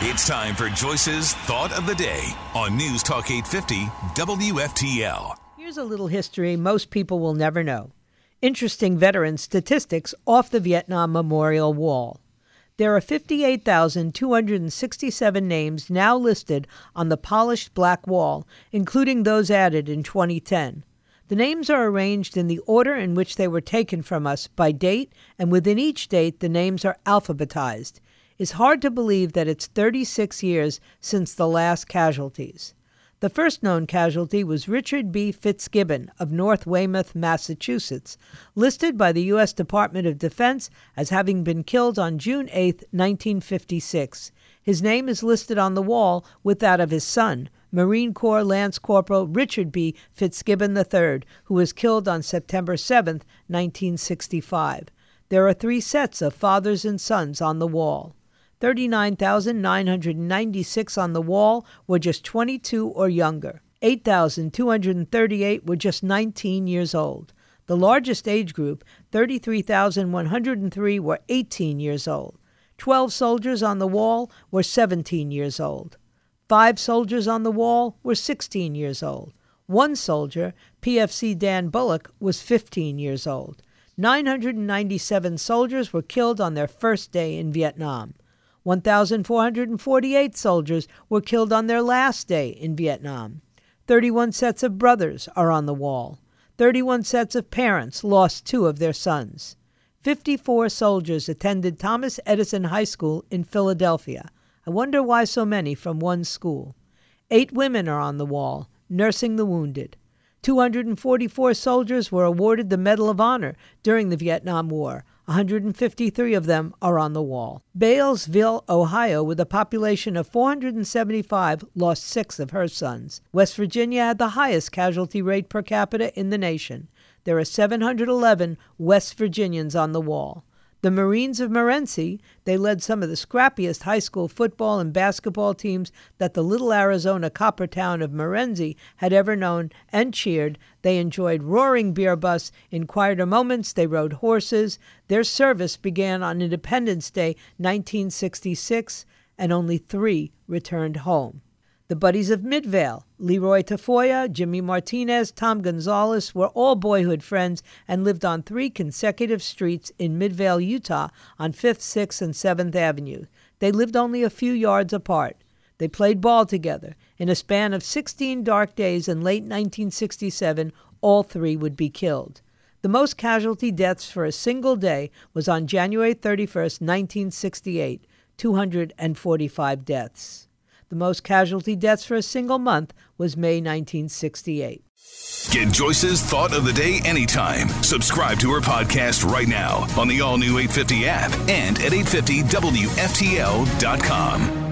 It's time for Joyce's Thought of the Day on News Talk 850 WFTL. Here's a little history most people will never know. Interesting veteran statistics off the Vietnam Memorial Wall. There are 58,267 names now listed on the polished black wall, including those added in 2010. The names are arranged in the order in which they were taken from us by date, and within each date, the names are alphabetized. It's hard to believe that it's 36 years since the last casualties. The first known casualty was Richard B. Fitzgibbon of North Weymouth, Massachusetts, listed by the U.S. Department of Defense as having been killed on June 8, 1956. His name is listed on the wall with that of his son, Marine Corps Lance Corporal Richard B. Fitzgibbon III, who was killed on September 7, 1965. There are three sets of fathers and sons on the wall. 39,996 on the wall were just 22 or younger. 8,238 were just 19 years old. The largest age group, 33,103, were 18 years old. 12 soldiers on the wall were 17 years old. Five soldiers on the wall were 16 years old. One soldier, PFC Dan Bullock, was 15 years old. 997 soldiers were killed on their first day in Vietnam. 1,448 soldiers were killed on their last day in Vietnam. 31 sets of brothers are on the wall. 31 sets of parents lost two of their sons. 54 soldiers attended Thomas Edison High School in Philadelphia. I wonder why so many from one school. Eight women are on the wall, nursing the wounded. 244 soldiers were awarded the Medal of Honor during the Vietnam War, 153 of them are on the wall. Beallsville, Ohio, with a population of 475, lost six of her sons. West Virginia had the highest casualty rate per capita in the nation. There are 711 West Virginians on the wall. The Marines of Morenci, they led some of the scrappiest high school football and basketball teams that the little Arizona copper town of Morenci had ever known and cheered. They enjoyed roaring beer bus. In quieter moments, they rode horses. Their service began on Independence Day, 1966, and only three returned home. The buddies of Midvale, Leroy Tafoya, Jimmy Martinez, Tom Gonzalez, were all boyhood friends and lived on three consecutive streets in Midvale, Utah, on 5th, 6th, and 7th Avenue. They lived only a few yards apart. They played ball together. In a span of 16 dark days in late 1967, all three would be killed. The most casualty deaths for a single day was on January 31, 1968, 245 deaths. The most casualty deaths for a single month was May 1968. Get Joyce's Thought of the Day anytime. Subscribe to her podcast right now on the all new 850 app and at 850WFTL.com.